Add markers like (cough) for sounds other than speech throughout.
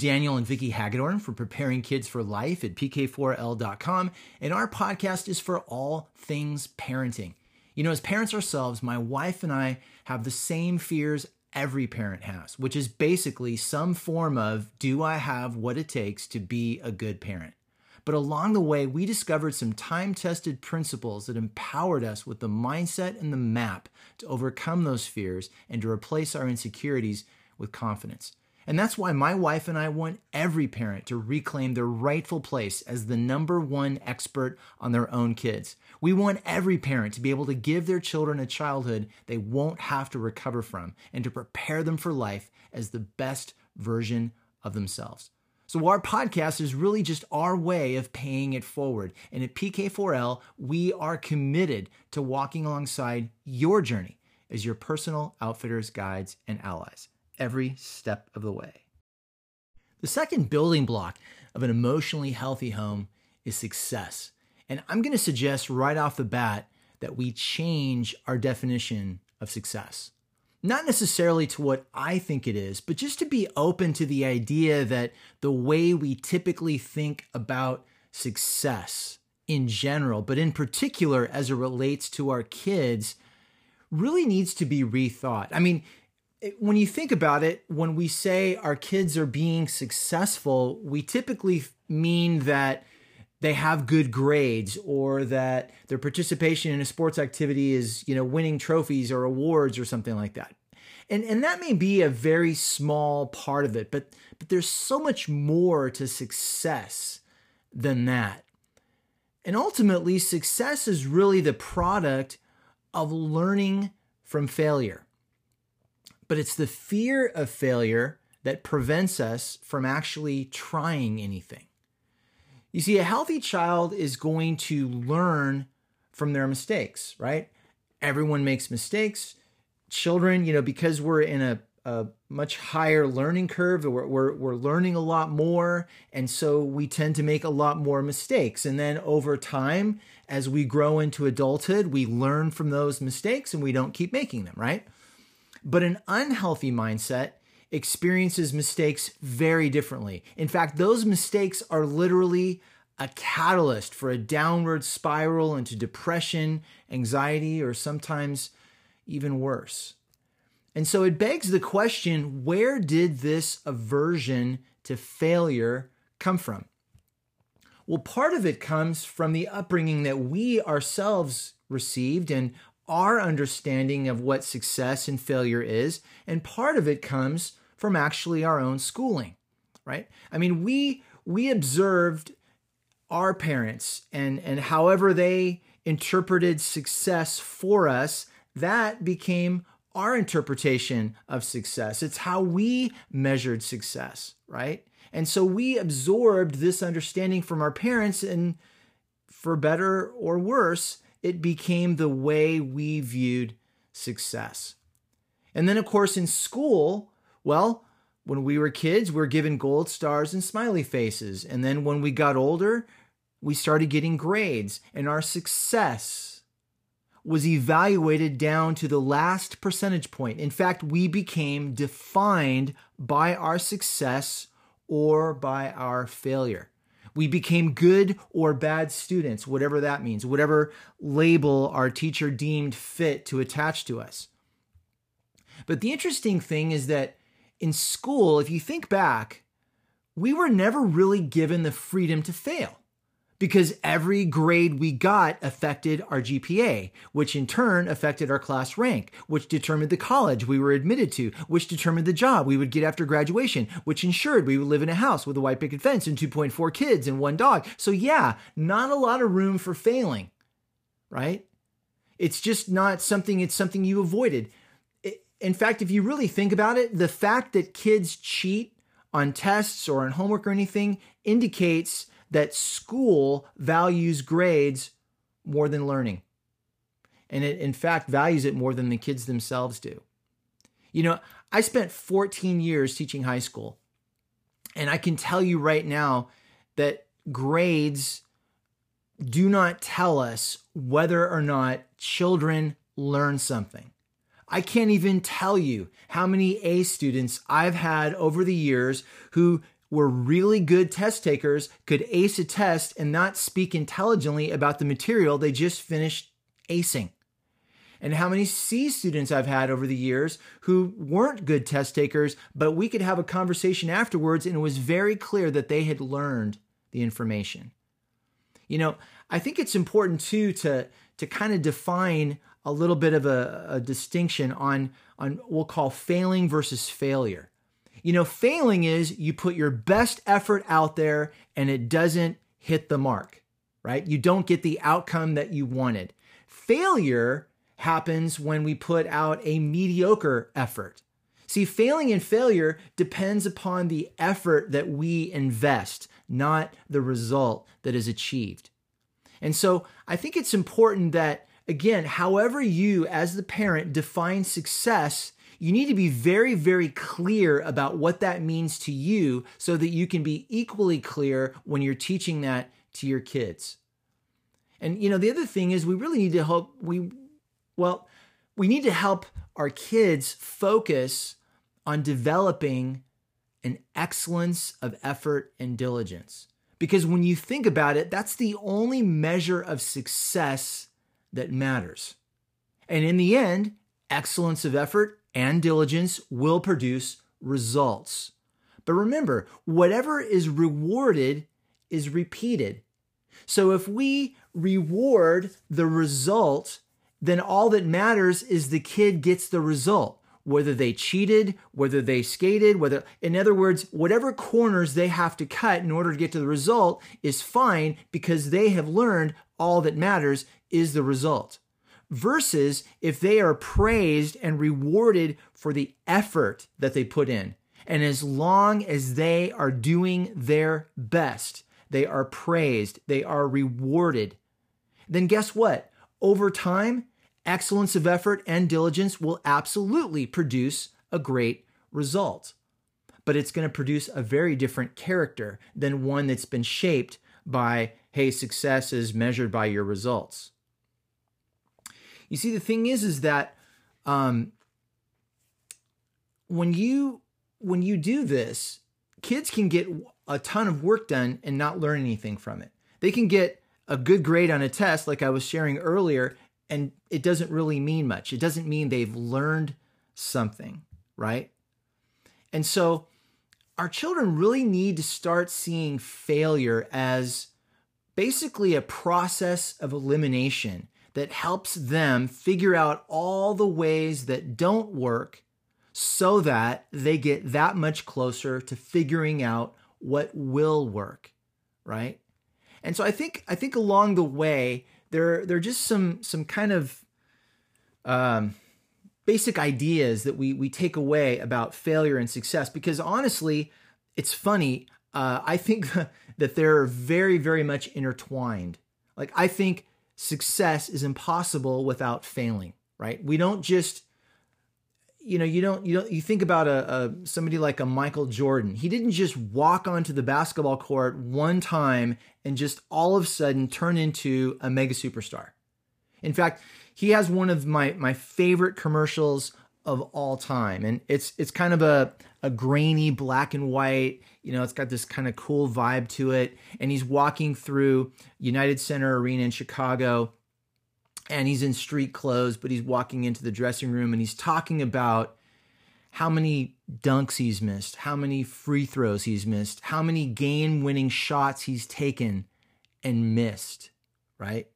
Daniel and Vicki Hagedorn for preparing kids for life at pk4l.com, and our podcast is for all things parenting. You know, as parents ourselves, my wife and I have the same fears every parent has, which is basically some form of do I have what it takes to be a good parent? But along the way, we discovered some time tested principles that empowered us with the mindset and the map to overcome those fears and to replace our insecurities with confidence. And that's why my wife and I want every parent to reclaim their rightful place as the number one expert on their own kids. We want every parent to be able to give their children a childhood they won't have to recover from and to prepare them for life as the best version of themselves. So, our podcast is really just our way of paying it forward. And at PK4L, we are committed to walking alongside your journey as your personal outfitters, guides, and allies every step of the way. The second building block of an emotionally healthy home is success. And I'm going to suggest right off the bat that we change our definition of success not necessarily to what I think it is, but just to be open to the idea that the way we typically think about success in general, but in particular as it relates to our kids, really needs to be rethought. I mean, when you think about it, when we say our kids are being successful, we typically mean that they have good grades or that their participation in a sports activity is, you know, winning trophies or awards or something like that. And and that may be a very small part of it, but but there's so much more to success than that. And ultimately, success is really the product of learning from failure. But it's the fear of failure that prevents us from actually trying anything. You see, a healthy child is going to learn from their mistakes, right? Everyone makes mistakes. Children, you know, because we're in a, a much higher learning curve, we're, we're, we're learning a lot more. And so we tend to make a lot more mistakes. And then over time, as we grow into adulthood, we learn from those mistakes and we don't keep making them, right? But an unhealthy mindset experiences mistakes very differently. In fact, those mistakes are literally a catalyst for a downward spiral into depression, anxiety, or sometimes even worse. And so it begs the question where did this aversion to failure come from? Well, part of it comes from the upbringing that we ourselves received and our understanding of what success and failure is. And part of it comes from actually our own schooling, right? I mean, we we observed our parents and and however they interpreted success for us, that became our interpretation of success. It's how we measured success, right? And so we absorbed this understanding from our parents and for better or worse, it became the way we viewed success. And then of course in school, well, when we were kids, we were given gold stars and smiley faces. And then when we got older, we started getting grades, and our success was evaluated down to the last percentage point. In fact, we became defined by our success or by our failure. We became good or bad students, whatever that means, whatever label our teacher deemed fit to attach to us. But the interesting thing is that in school, if you think back, we were never really given the freedom to fail because every grade we got affected our GPA, which in turn affected our class rank, which determined the college we were admitted to, which determined the job we would get after graduation, which ensured we would live in a house with a white picket fence and 2.4 kids and one dog. So, yeah, not a lot of room for failing, right? It's just not something, it's something you avoided in fact, if you really think about it, the fact that kids cheat on tests or on homework or anything indicates that school values grades more than learning. And it, in fact, values it more than the kids themselves do. You know, I spent 14 years teaching high school, and I can tell you right now that grades do not tell us whether or not children learn something. I can't even tell you how many A students I've had over the years who where really good test takers could ace a test and not speak intelligently about the material they just finished acing. And how many C students I've had over the years who weren't good test takers, but we could have a conversation afterwards and it was very clear that they had learned the information. You know, I think it's important too to to kind of define a little bit of a, a distinction on on what we'll call failing versus failure. You know, failing is you put your best effort out there and it doesn't hit the mark, right? You don't get the outcome that you wanted. Failure happens when we put out a mediocre effort. See, failing and failure depends upon the effort that we invest, not the result that is achieved. And so I think it's important that, again, however you as the parent define success, you need to be very, very clear about what that means to you so that you can be equally clear when you're teaching that to your kids. And, you know, the other thing is we really need to help, we, well, we need to help our kids focus on developing an excellence of effort and diligence. Because when you think about it, that's the only measure of success that matters. And in the end, excellence of effort and diligence will produce results. But remember, whatever is rewarded is repeated. So if we reward the result, then all that matters is the kid gets the result whether they cheated, whether they skated, whether, in other words, whatever corners they have to cut in order to get to the result is fine because they have learned all that matters is the result. Versus if they are praised and rewarded for the effort that they put in. And as long as they are doing their best, they are praised, they are rewarded, then guess what? Over time, excellence of effort and diligence will absolutely produce a great result. But it's going to produce a very different character than one that's been shaped by, hey, success is measured by your results. You see, the thing is, is that um, when you when you do this, kids can get a ton of work done and not learn anything from it. They can get a good grade on a test, like I was sharing earlier, and it doesn't really mean much. It doesn't mean they've learned something, right? And so our children really need to start seeing failure as basically a process of elimination that helps them figure out all the ways that don't work so that they get that much closer to figuring out what will work, right? And so I think I think along the way there there are just some some kind of um, basic ideas that we we take away about failure and success because honestly it's funny uh, i think (laughs) that they're very very much intertwined like i think success is impossible without failing right? We don't just you know you don't you don't you think about a, a somebody like a michael jordan. He didn't just walk onto the basketball court one time and just all of a sudden turn into a mega superstar. In fact, he has one of my my favorite commercials of all time. And it's it's kind of a a grainy black and white you know it's got this kind of cool vibe to it and he's walking through united center arena in chicago and he's in street clothes but he's walking into the dressing room and he's talking about how many dunks he's missed, how many free throws he's missed, how many game winning shots he's taken and missed, right?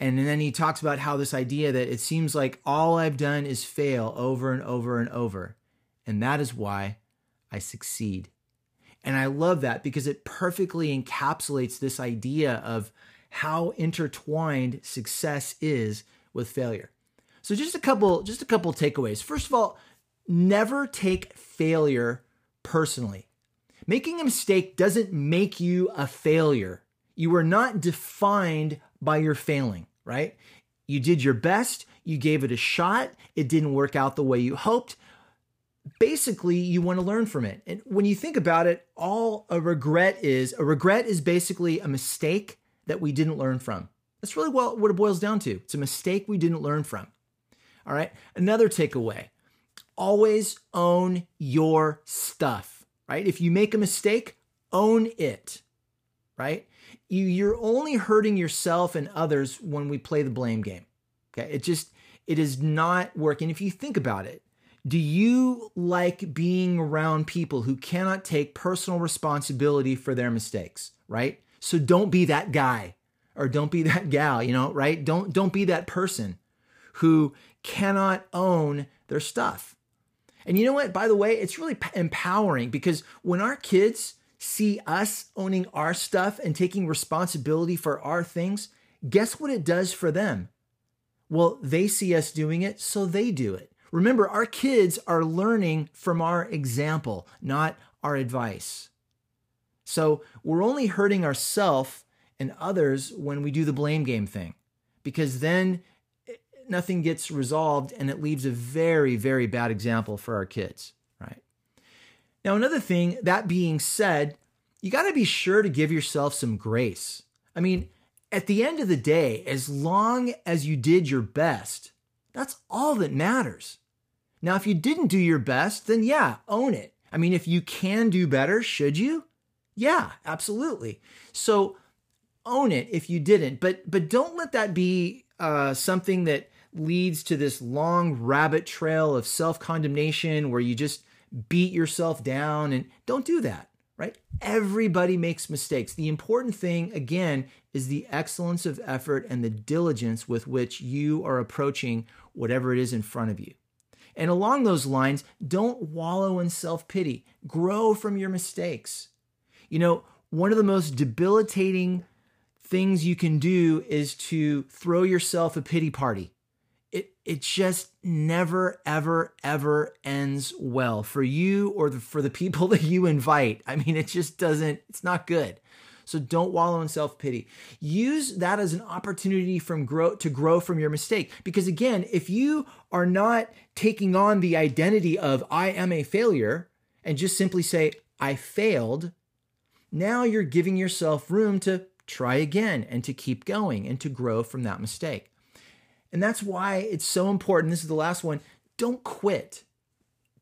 And then he talks about how this idea that it seems like all I've done is fail over and over and over. And that is why I succeed. And I love that because it perfectly encapsulates this idea of how intertwined success is with failure. So just a couple just a couple takeaways. First of all, never take failure personally. Making a mistake doesn't make you a failure. You are not defined by your failing, right? You did your best, you gave it a shot, it didn't work out the way you hoped. Basically, you want to learn from it. And when you think about it, all a regret is a regret is basically a mistake that we didn't learn from. That's really what it boils down to. It's a mistake we didn't learn from. All right. Another takeaway always own your stuff, right? If you make a mistake, own it, right? You, you're only hurting yourself and others when we play the blame game. Okay. It just, it is not working. If you think about it, do you like being around people who cannot take personal responsibility for their mistakes, right? So don't be that guy or don't be (laughs) that gal, you know, right? Don't don't be that person who cannot own their stuff. And you know what? By the way, it's really empowering because when our kids see us owning our stuff and taking responsibility for our things, guess what it does for them? Well, they see us doing it, so they do it. Remember, our kids are learning from our example, not our advice. So we're only hurting ourselves and others when we do the blame game thing, because then eh, nothing gets resolved and it leaves a very, very bad example for our kids, right? Now, another thing, that being said, you got to be sure to give yourself some grace. I mean, at the end of the day, as long as you did your best, that's all that matters. Now, if you didn't do your best, then yeah, own it. I mean, if you can do better, should you? Yeah, absolutely. So own it if you didn't, but but don't let that be uh, something that leads to this long rabbit trail of self condemnation where you just beat yourself down and don't do that. Right? Everybody makes mistakes. The important thing, again, is the excellence of effort and the diligence with which you are approaching whatever it is in front of you. And along those lines, don't wallow in self pity. Grow from your mistakes. You know, one of the most debilitating things you can do is to throw yourself a pity party. It, it just never, ever, ever ends well for you or the, for the people (laughs) that you invite. I mean, it just doesn't, it's not good. So don't wallow in self pity. Use that as an opportunity from grow to grow from your mistake. Because again, if you are not taking on the identity of I am a failure and just simply say I failed, now you're giving yourself room to try again and to keep going and to grow from that mistake. And that's why it's so important. This is the last one. Don't quit.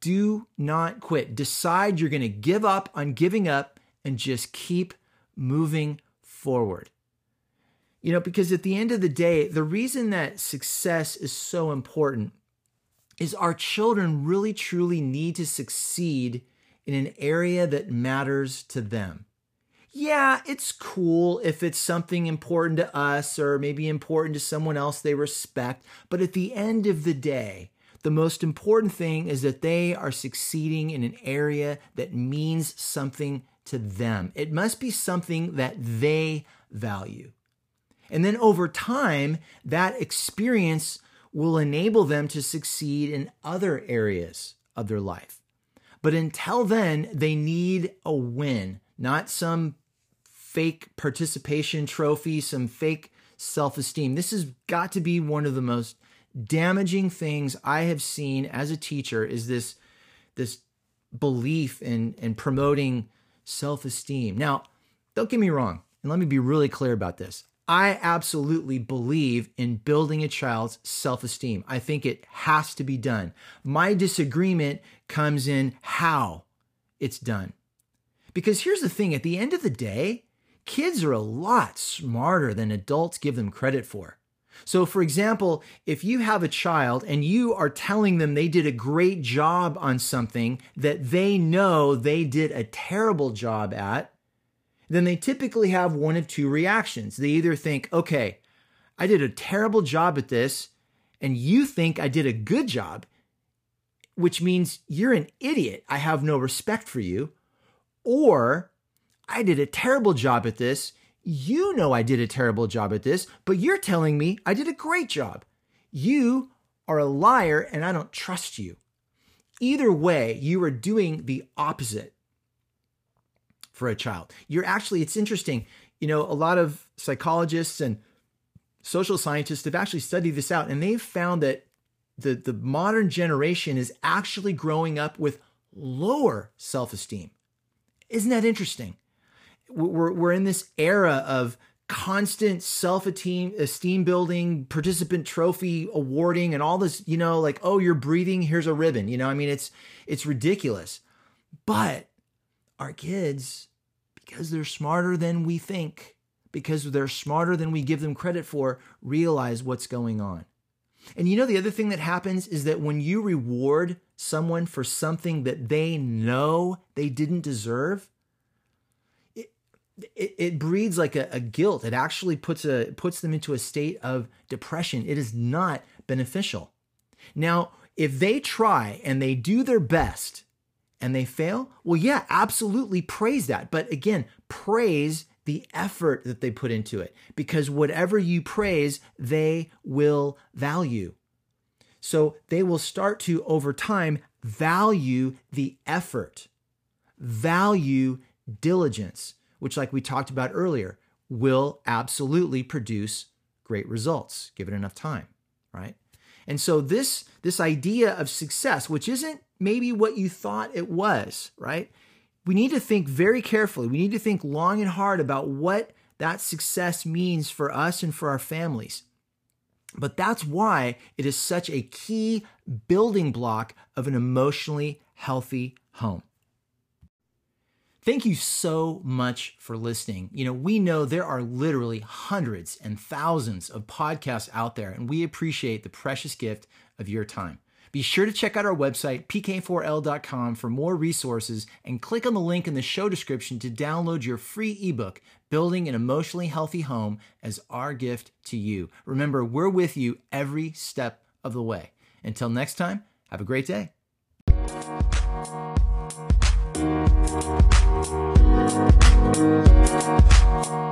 Do not quit. Decide you're going to give up on giving up and just keep moving forward. You know, because at the end of the day, the reason that success is so important is our children really truly need to succeed in an area that matters to them. Yeah, it's cool if it's something important to us or maybe important to someone else they respect, but at the end of the day, the most important thing is that they are succeeding in an area that means something to them. It must be something that they value. And then over time, that experience will enable them to succeed in other areas of their life. But until then, they need a win, not some fake participation trophy, some fake self esteem. This has got to be one of the most damaging things I have seen as a teacher is this, this belief in, in promoting self esteem. Now, don't get me wrong, and let me be really clear about this. I absolutely believe in building a child's self esteem. I think it has to be done. My disagreement comes in how it's done. Because here's the thing at the end of the day, kids are a lot smarter than adults give them credit for. So, for example, if you have a child and you are telling them they did a great job on something that they know they did a terrible job at, then they typically have one of two reactions. They either think, okay, I did a terrible job at this, and you think I did a good job, which means you're an idiot. I have no respect for you. Or I did a terrible job at this you know I did a terrible job at this, but you're telling me I did a great job. You are a liar and I don't trust you. Either way, you are doing the opposite for a child. You're actually, it's interesting, you know, a lot of psychologists and social scientists have actually studied this out and they've found that the, the modern generation is actually growing up with lower self esteem. Isn't that interesting? We're, we're in this era of constant self esteem building, participant trophy awarding, and all this, you know, like, oh, you're breathing, here's a ribbon. You know, I mean, it's it's ridiculous. But our kids, because they're smarter than we think, because they're smarter than we give them credit for, realize what's going on. And you know, the other thing that happens is that when you reward someone for something that they know they didn't deserve, it, it breeds like a, a guilt. It actually puts a puts them into a state of depression. It is not beneficial. Now, if they try and they do their best and they fail, well, yeah, absolutely praise that. But again, praise the effort that they put into it because whatever you praise, they will value. So they will start to, over time, value the effort, value diligence, which, like we talked about earlier, will absolutely produce great results given enough time, right? And so this this idea of success, which isn't maybe what you thought it was, right? we need to think very carefully. We need to think long and hard about what that success means for us and for our families. But that's why it is such a key building block of an emotionally healthy home. Thank you so much for listening. You know, we know there are literally hundreds and thousands of podcasts out there, and we appreciate the precious gift of your time. Be sure to check out our website, pk4l.com, for more resources and click on the link in the show description to download your free ebook, Building an Emotionally Healthy Home, as our gift to you. Remember, we're with you every step of the way. Until next time, have a great day. Thank you.